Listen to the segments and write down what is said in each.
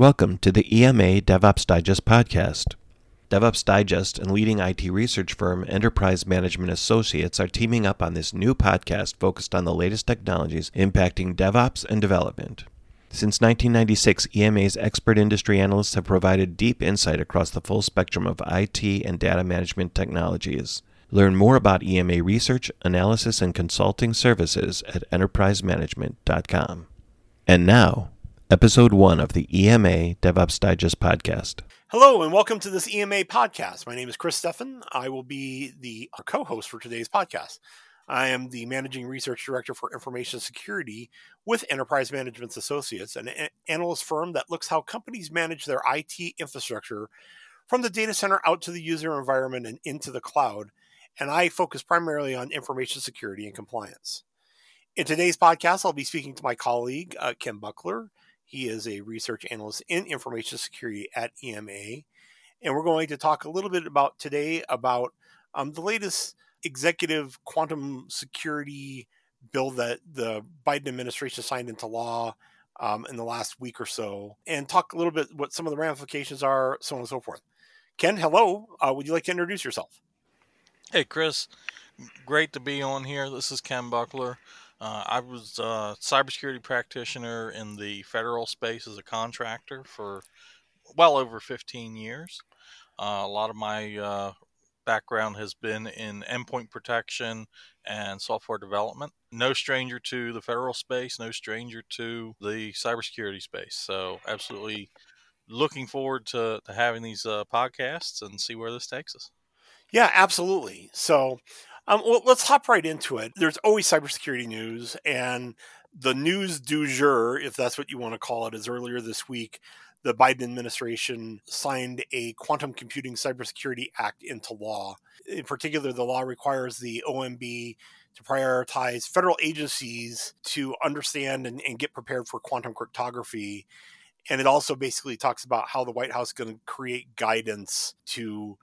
Welcome to the EMA DevOps Digest podcast. DevOps Digest and leading IT research firm Enterprise Management Associates are teaming up on this new podcast focused on the latest technologies impacting DevOps and development. Since 1996, EMA's expert industry analysts have provided deep insight across the full spectrum of IT and data management technologies. Learn more about EMA research, analysis, and consulting services at enterprisemanagement.com. And now, Episode 1 of the EMA DevOps Digest podcast. Hello, and welcome to this EMA podcast. My name is Chris Steffen. I will be the co host for today's podcast. I am the Managing Research Director for Information Security with Enterprise Management Associates, an analyst firm that looks how companies manage their IT infrastructure from the data center out to the user environment and into the cloud. And I focus primarily on information security and compliance. In today's podcast, I'll be speaking to my colleague, uh, Ken Buckler. He is a research analyst in information security at EMA. And we're going to talk a little bit about today about um, the latest executive quantum security bill that the Biden administration signed into law um, in the last week or so, and talk a little bit what some of the ramifications are, so on and so forth. Ken, hello. Uh, would you like to introduce yourself? Hey, Chris. Great to be on here. This is Ken Buckler. Uh, I was a cybersecurity practitioner in the federal space as a contractor for well over 15 years. Uh, a lot of my uh, background has been in endpoint protection and software development. No stranger to the federal space, no stranger to the cybersecurity space. So, absolutely looking forward to, to having these uh, podcasts and see where this takes us. Yeah, absolutely. So, um, well, let's hop right into it. There's always cybersecurity news, and the news du jour, if that's what you want to call it, is earlier this week. The Biden administration signed a Quantum Computing Cybersecurity Act into law. In particular, the law requires the OMB to prioritize federal agencies to understand and, and get prepared for quantum cryptography. And it also basically talks about how the White House is going to create guidance to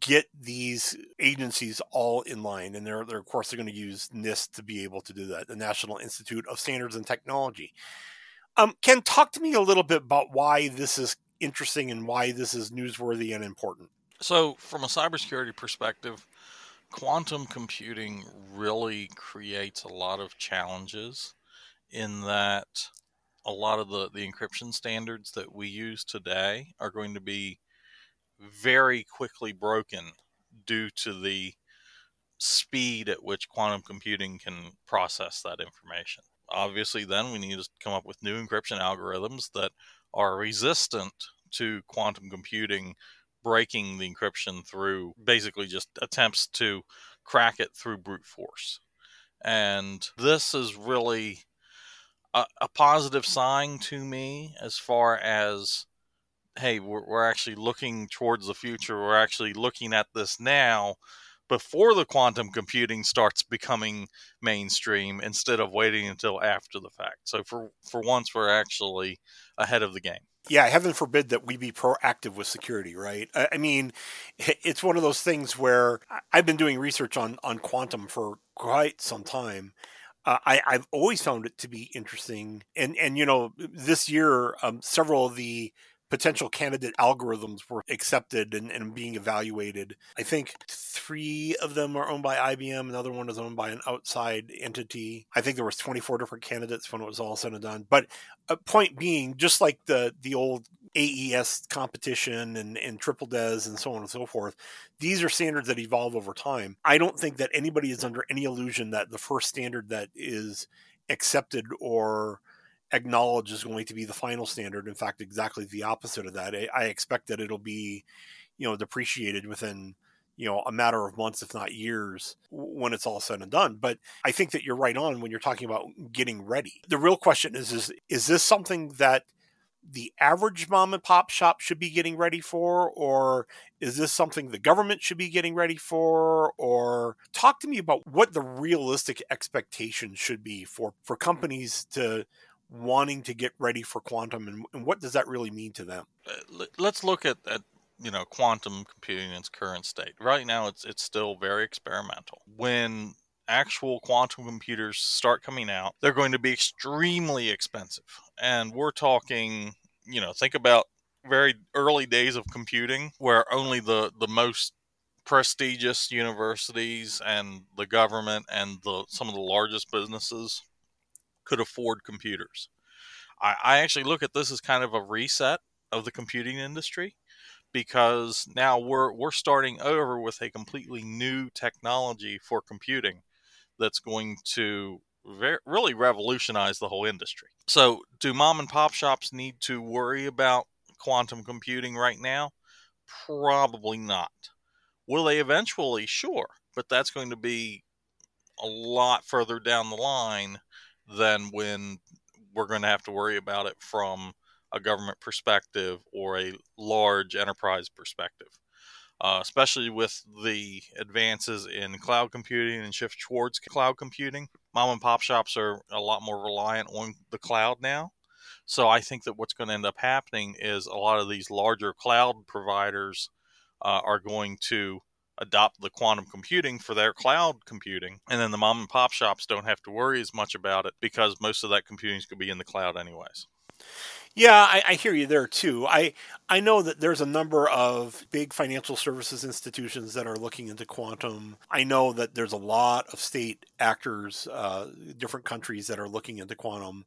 get these agencies all in line and they're, they're of course they're going to use nist to be able to do that the national institute of standards and technology. Um, ken talk to me a little bit about why this is interesting and why this is newsworthy and important. So from a cybersecurity perspective quantum computing really creates a lot of challenges in that a lot of the, the encryption standards that we use today are going to be very quickly broken due to the speed at which quantum computing can process that information. Obviously, then we need to come up with new encryption algorithms that are resistant to quantum computing breaking the encryption through basically just attempts to crack it through brute force. And this is really a, a positive sign to me as far as hey, we're, we're actually looking towards the future. We're actually looking at this now before the quantum computing starts becoming mainstream instead of waiting until after the fact. So for for once we're actually ahead of the game. Yeah, heaven forbid that we be proactive with security, right? I mean, it's one of those things where I've been doing research on on quantum for quite some time. Uh, I, I've always found it to be interesting, and and you know, this year, um, several of the potential candidate algorithms were accepted and, and, being evaluated. I think three of them are owned by IBM, another one is owned by an outside entity. I think there was 24 different candidates when it was all said and done. But a point being, just like the the old AES competition and, and triple DES and so on and so forth. These are standards that evolve over time. I don't think that anybody is under any illusion that the first standard that is accepted or acknowledge is going to be the final standard. In fact, exactly the opposite of that. I, expect that it'll be, you know, depreciated within you know a matter of months if not years when it's all said and done but i think that you're right on when you're talking about getting ready the real question is is is this something that the average mom and pop shop should be getting ready for or is this something the government should be getting ready for or talk to me about what the realistic expectation should be for for companies to wanting to get ready for quantum and, and what does that really mean to them? Uh, let's look at, at you know quantum computing in its current state. Right now it's it's still very experimental. When actual quantum computers start coming out they're going to be extremely expensive. And we're talking you know, think about very early days of computing where only the, the most prestigious universities and the government and the some of the largest businesses could afford computers. I, I actually look at this as kind of a reset of the computing industry because now we're we're starting over with a completely new technology for computing that's going to really revolutionize the whole industry. So, do mom and pop shops need to worry about quantum computing right now? Probably not. Will they eventually? Sure, but that's going to be a lot further down the line than when we're going to have to worry about it from a government perspective or a large enterprise perspective. Uh, especially with the advances in cloud computing and shift towards cloud computing. Mom and pop shops are a lot more reliant on the cloud now. So I think that what's going to end up happening is a lot of these larger cloud providers uh, are going to adopt the quantum computing for their cloud computing. And then the mom and pop shops don't have to worry as much about it because most of that computing is going to be in the cloud anyways. Yeah, I, I, hear you there too. I I know that there's a number of big financial services institutions that are looking into quantum. I know that there's a lot of state actors, uh, different countries that are looking into quantum,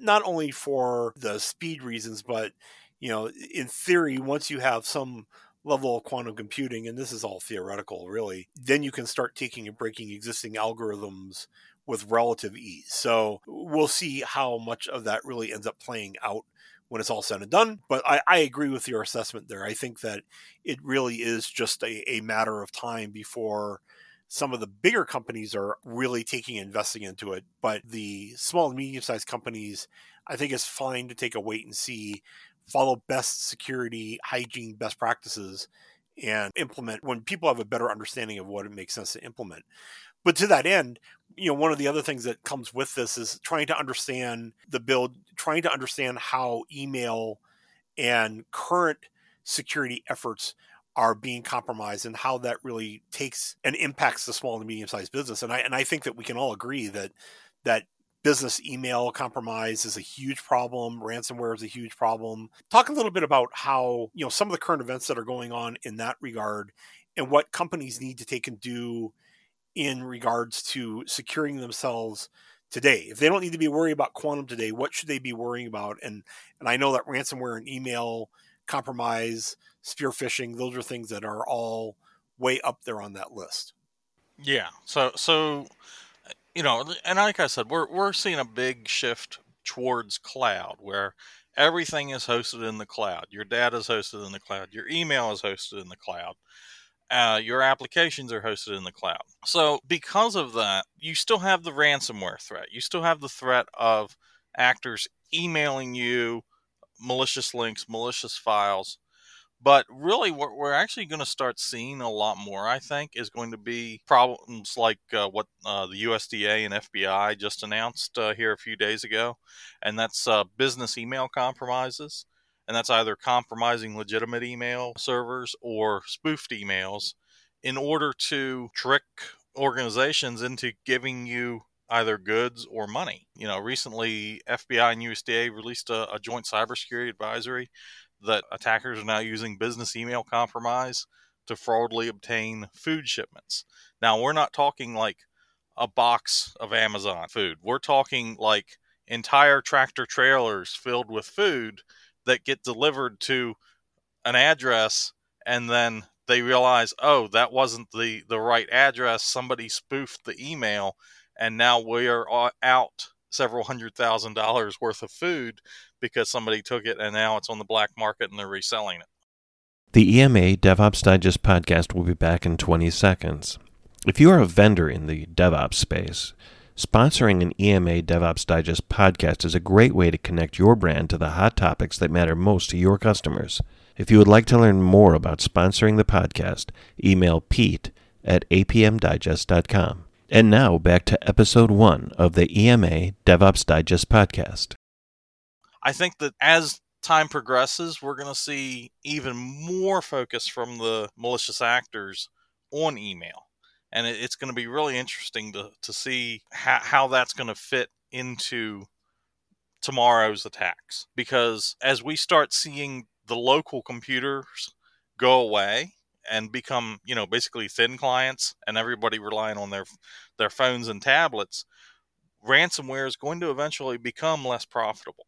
not only for the speed reasons, but you know, in theory, once you have some level of quantum computing, and this is all theoretical, really, then you can start taking and breaking existing algorithms with relative ease. So we'll see how much of that really ends up playing out when it's all said and done. But I, I agree with your assessment there. I think that it really is just a, a matter of time before some of the bigger companies are really taking investing into it. But the small and medium sized companies, I think it's fine to take a wait and see, follow best security, hygiene, best practices, and implement when people have a better understanding of what it makes sense to implement. But to that end, you know, one of the other things that comes with this is trying to understand the build, trying to understand how email and current security efforts are being compromised and how that really takes and impacts the small and medium sized business. And I and I think that we can all agree that that business email compromise is a huge problem. Ransomware is a huge problem. Talk a little bit about how, you know, some of the current events that are going on in that regard and what companies need to take and do in regards to securing themselves today. If they don't need to be worried about quantum today, what should they be worrying about? And and I know that ransomware and email compromise, spear phishing, those are things that are all way up there on that list. Yeah. So so you know, and like I said, we're we're seeing a big shift towards cloud where everything is hosted in the cloud. Your data is hosted in the cloud. Your email is hosted in the cloud uh, your applications are hosted in the cloud. So, because of that, you still have the ransomware threat. You still have the threat of actors emailing you malicious links, malicious files. But really, what we're actually going to start seeing a lot more, I think, is going to be problems like uh, what uh, the USDA and FBI just announced uh, here a few days ago, and that's uh, business email compromises and that's either compromising legitimate email servers or spoofed emails in order to trick organizations into giving you either goods or money. You know, recently FBI and USDA released a, a joint cybersecurity advisory that attackers are now using business email compromise to fraudulently obtain food shipments. Now, we're not talking like a box of Amazon food. We're talking like entire tractor trailers filled with food that get delivered to an address and then they realize oh that wasn't the the right address somebody spoofed the email and now we are uh, out several hundred thousand dollars worth of food because somebody took it and now it's on the black market and they're reselling it the ema devops digest podcast will be back in 20 seconds if you are a vendor in the devops space Sponsoring an EMA DevOps Digest podcast is a great way to connect your brand to the hot topics that matter most to your customers. If you would like to learn more about sponsoring the podcast, email Pete at apmdigest.com. And now back to episode one of the EMA DevOps Digest podcast. I think that as time progresses, we're going to see even more focus from the malicious actors on email and it's going to be really interesting to to see how, how that's going to fit into tomorrow's attacks because as we start seeing the local computers go away and become you know basically thin clients and everybody relying on their their phones and tablets ransomware is going to eventually become less profitable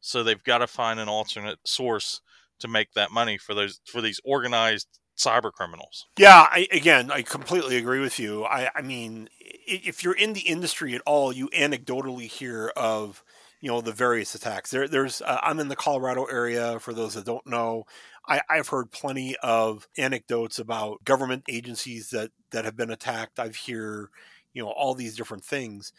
so they've got to find an alternate source to make that money for those for these organized cyber criminals. Yeah, I, again, I completely agree with you. I, I mean, if you're in the industry at all, you anecdotally hear of you know the various attacks. There, there's uh, I'm in the Colorado area. For those that don't know, I, I've heard plenty of anecdotes about government agencies that that have been attacked. I've hear you know all these different things,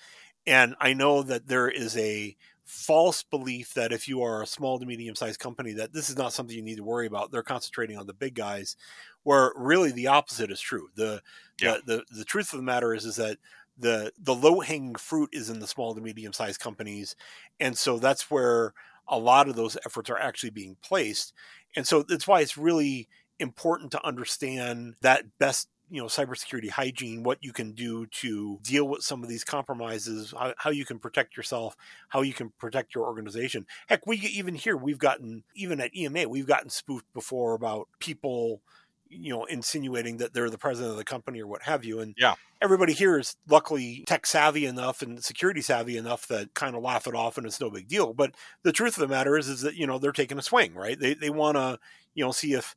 and I know that there is a false belief that if you are a small to medium sized company that this is not something you need to worry about they're concentrating on the big guys where really the opposite is true the yeah. the, the, the truth of the matter is is that the the low hanging fruit is in the small to medium sized companies and so that's where a lot of those efforts are actually being placed and so that's why it's really important to understand that best you know cybersecurity hygiene, what you can do to deal with some of these compromises, how, how, you can protect yourself, how you can protect your organization. Heck, we even here we've gotten even at EMA we've gotten spoofed before about people you know insinuating that they're the president of the company or what have you and yeah everybody here is luckily tech savvy enough and security savvy enough that kind of laugh it off and it's no big deal but the truth of the matter is is that you know they're taking a swing right they, they want to you know see if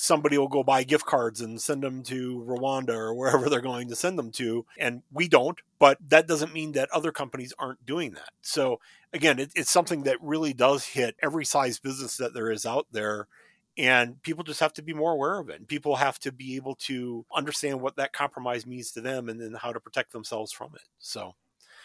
somebody will go buy gift cards and send them to Rwanda or wherever they're going to send them to. And we don't, but that doesn't mean that other companies aren't doing that. So again, it, it's something that really does hit every size business that there is out there. And people just have to be more aware of it. And people have to be able to understand what that compromise means to them and then how to protect themselves from it. So,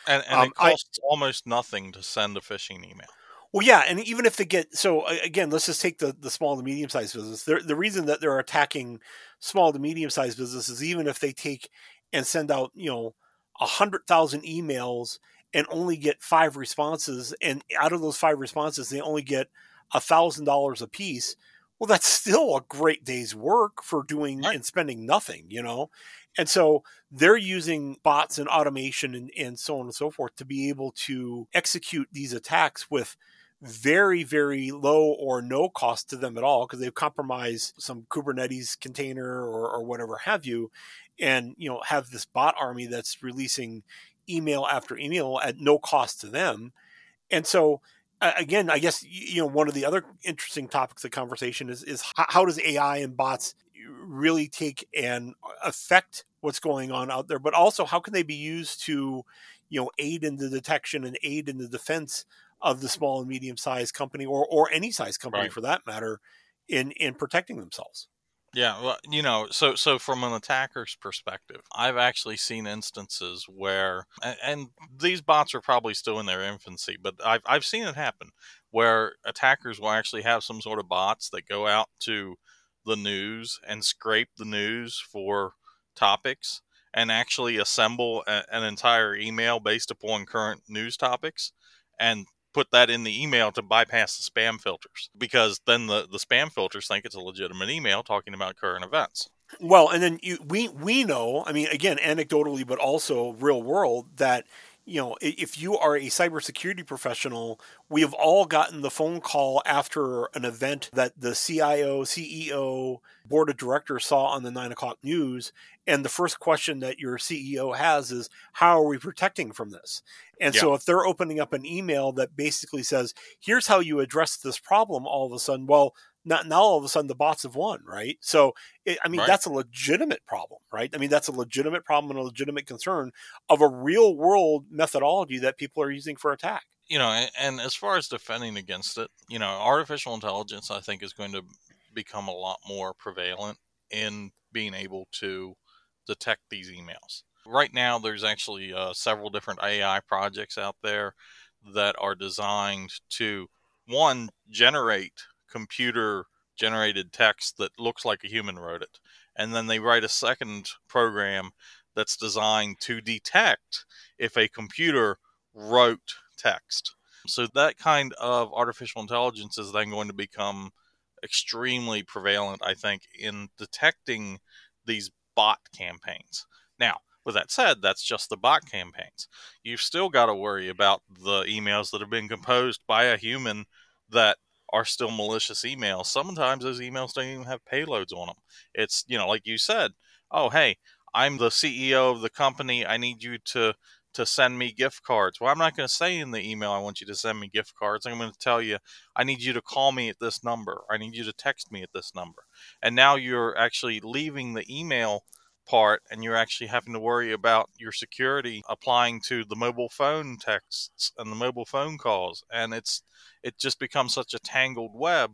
and, and um, it costs I, almost nothing to send a phishing email. Well, yeah, and even if they get so again, let's just take the the small to medium sized business. They're, the reason that they're attacking small to medium sized businesses, even if they take and send out you know a hundred thousand emails and only get five responses, and out of those five responses, they only get a thousand dollars a piece. Well, that's still a great day's work for doing right. and spending nothing, you know. And so they're using bots and automation and, and so on and so forth to be able to execute these attacks with very, very low or no cost to them at all because they've compromised some Kubernetes container or, or whatever have you, and you know have this bot army that's releasing email after email at no cost to them. And so again, I guess you know one of the other interesting topics of conversation is is how does AI and bots really take and uh, affect what's going on out there, but also how can they be used to you know aid in the detection and aid in the defense of the small and medium sized company or or any size company right. for that matter in in protecting themselves. Yeah, well, you know, so so from an attacker's perspective, I've actually seen instances where, and, and, these bots are probably still in their infancy, but I've I've seen it happen where attackers will actually have some sort of bots that go out to the news and scrape the news for topics and actually assemble a, an entire email based upon current news topics and put that in the email to bypass the spam filters because then the, the spam filters think it's a legitimate email talking about current events. Well, and then you, we we know, I mean, again, anecdotally, but also real world, that you know, if you are a cybersecurity professional, we have all gotten the phone call after an event that the CIO, CEO, board of directors saw on the nine o'clock news. And the first question that your CEO has is, How are we protecting from this? And yeah. so if they're opening up an email that basically says, Here's how you address this problem, all of a sudden, well, not now all of a sudden the bots have won, right? So, it, I mean, right. that's a legitimate problem, right? I mean, that's a legitimate problem and a legitimate concern of a real world methodology that people are using for attack. You know, and as far as defending against it, you know, artificial intelligence, I think, is going to become a lot more prevalent in being able to detect these emails. Right now, there's actually uh, several different AI projects out there that are designed to one generate computer generated text that looks like a human wrote it. And then they write a second program that's designed to detect if a computer wrote text. So that kind of artificial intelligence is then going to become extremely prevalent, I think, in detecting these bot campaigns. Now, With that said, that's just the bot campaigns. You've still got to worry about the emails that have been composed by a human that are still malicious emails. Sometimes those emails don't even have payloads on them. It's, you know, like you said, oh, hey, I'm the CEO of the company. I need you to to send me gift cards. Well, I'm not going to say in the email I want you to send me gift cards. I'm going to tell you I need you to call me at this number. I need you to text me at this number. And now you're actually leaving the email part and you're actually having to worry about your security applying to the mobile phone texts and the mobile phone calls. And it's it just becomes such a tangled web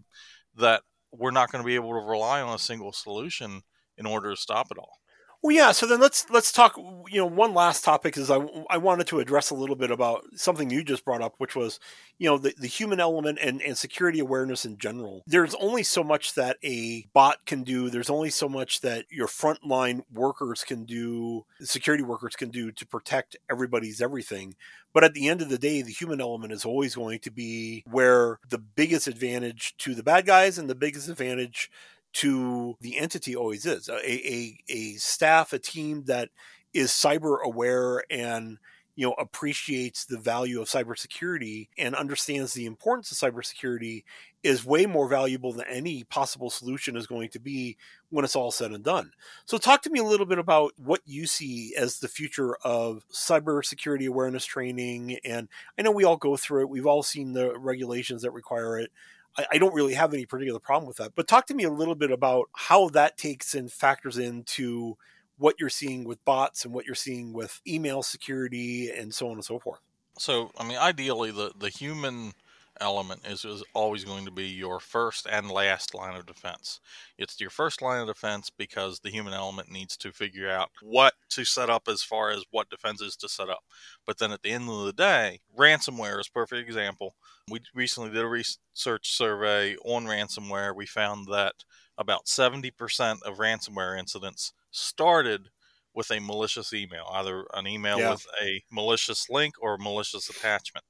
that we're not going to be able to rely on a single solution in order to stop it all well, yeah. So then let's let's talk. You know, one last topic is I, I wanted to address a little bit about something you just brought up, which was you know the, the human element and, and security awareness in general. There's only so much that a bot can do. There's only so much that your frontline workers can do, security workers can do to protect everybody's everything. But at the end of the day, the human element is always going to be where the biggest advantage to the bad guys and the biggest advantage to the entity always is a, a, a staff, a team that is cyber aware and you know appreciates the value of cybersecurity and understands the importance of cybersecurity is way more valuable than any possible solution is going to be when it's all said and done. So talk to me a little bit about what you see as the future of cybersecurity awareness training and I know we all go through it. We've all seen the regulations that require it. I, I don't really have any particular problem with that. But talk to me a little bit about how that takes and factors into what you're seeing with bots and what you're seeing with email security and so on and so forth. So, I mean, ideally, the, the human element is, is always going to be your first and last line of defense. It's your first line of defense because the human element needs to figure out what to set up as far as what defenses to set up. But then at the end of the day, ransomware is a perfect example. We recently did a research survey on ransomware. We found that about 70% of ransomware incidents started with a malicious email, either an email yeah. with a malicious link or a malicious attachment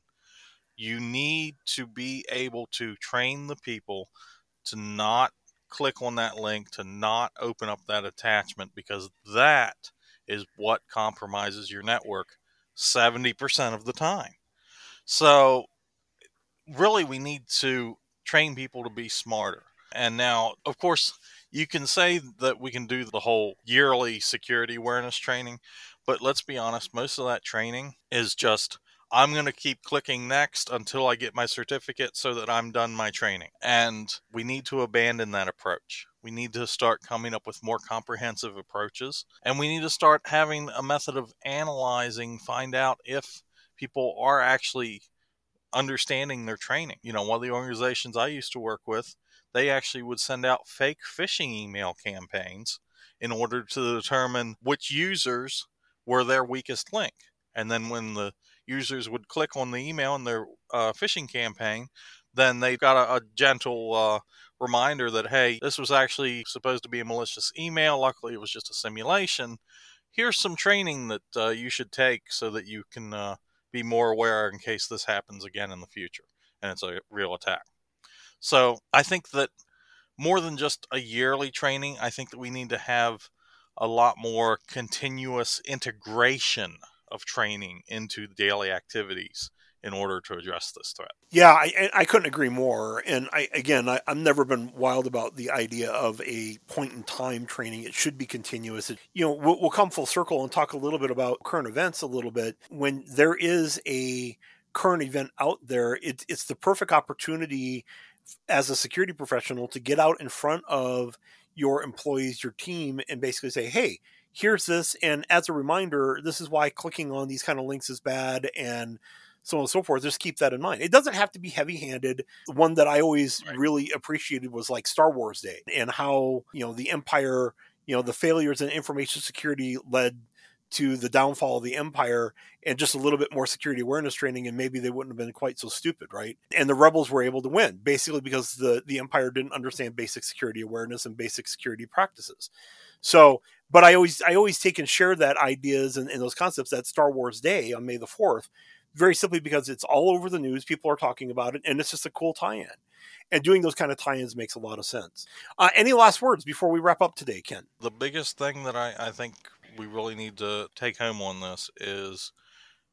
you need to be able to train the people to not click on that link, to not open up that attachment, because that is what compromises your network 70% of the time. So, really, we need to train people to be smarter. And now, of course, you can say that we can do the whole yearly security awareness training, but let's be honest, most of that training is just I'm going to keep clicking next until I get my certificate so that I'm done my training. And we need to abandon that approach. We need to start coming up with more comprehensive approaches. And we need to start having a method of analyzing, find out if people are actually understanding their training. You know, one of the organizations I used to work with, they actually would send out fake phishing email campaigns in order to determine which users were their weakest link. And then when the users would click on the email in their uh, phishing campaign, then they got a, a gentle uh, reminder that, hey, this was actually supposed to be a malicious email. Luckily, it was just a simulation. Here's some training that uh, you should take so that you can uh, be more aware in case this happens again in the future and it's a real attack. So I think that more than just a yearly training, I think that we need to have a lot more continuous integration of training into daily activities in order to address this threat. Yeah, I, I couldn't agree more. And I again, I, have never been wild about the idea of a point in time training. It should be continuous. It, you know, we'll, we'll come full circle and talk a little bit about current events a little bit. When there is a current event out there, it, it's the perfect opportunity as a security professional to get out in front of your employees, your team, and basically say, hey, here's this and as a reminder this is why clicking on these kind of links is bad and so on and so forth just keep that in mind. It doesn't have to be heavy handed one that i always right. really appreciated was like star wars day and how you know the empire you know the failures in information security led to the downfall of the empire and just a little bit more security awareness training and maybe they wouldn't have been quite so stupid right? And the rebels were able to win basically because the the empire didn't understand basic security awareness and basic security practices. So but I always I always take and share that ideas and, and those concepts that Star Wars Day on May the fourth, very simply because it's all over the news. People are talking about it, and it's just a cool tie-in. And doing those kind of tie-ins makes a lot of sense. Uh, any last words before we wrap up today, Ken? The biggest thing that I, I think we really need to take home on this is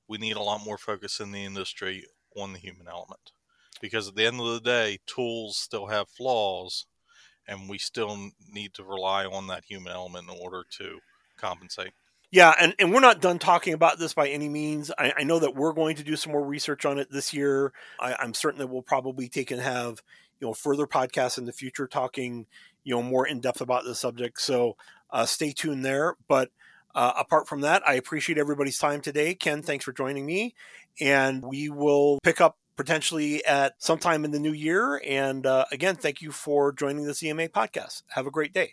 we need a lot more focus in the industry on the human element because at the end of the day tools still have flaws and we still need to rely on that human element in order to compensate yeah, and, and we're not done talking about this by any means. I, I know that we're going to do some more research on it this year. I, I'm certain that we'll probably take and have you know further podcasts in the future talking you know more in depth about the subject. So uh, stay tuned there. But uh, apart from that, I appreciate everybody's time today. Ken, thanks for joining me, and we will pick up potentially at sometime in the new year. And uh, again, thank you for joining the EMA podcast. Have a great day.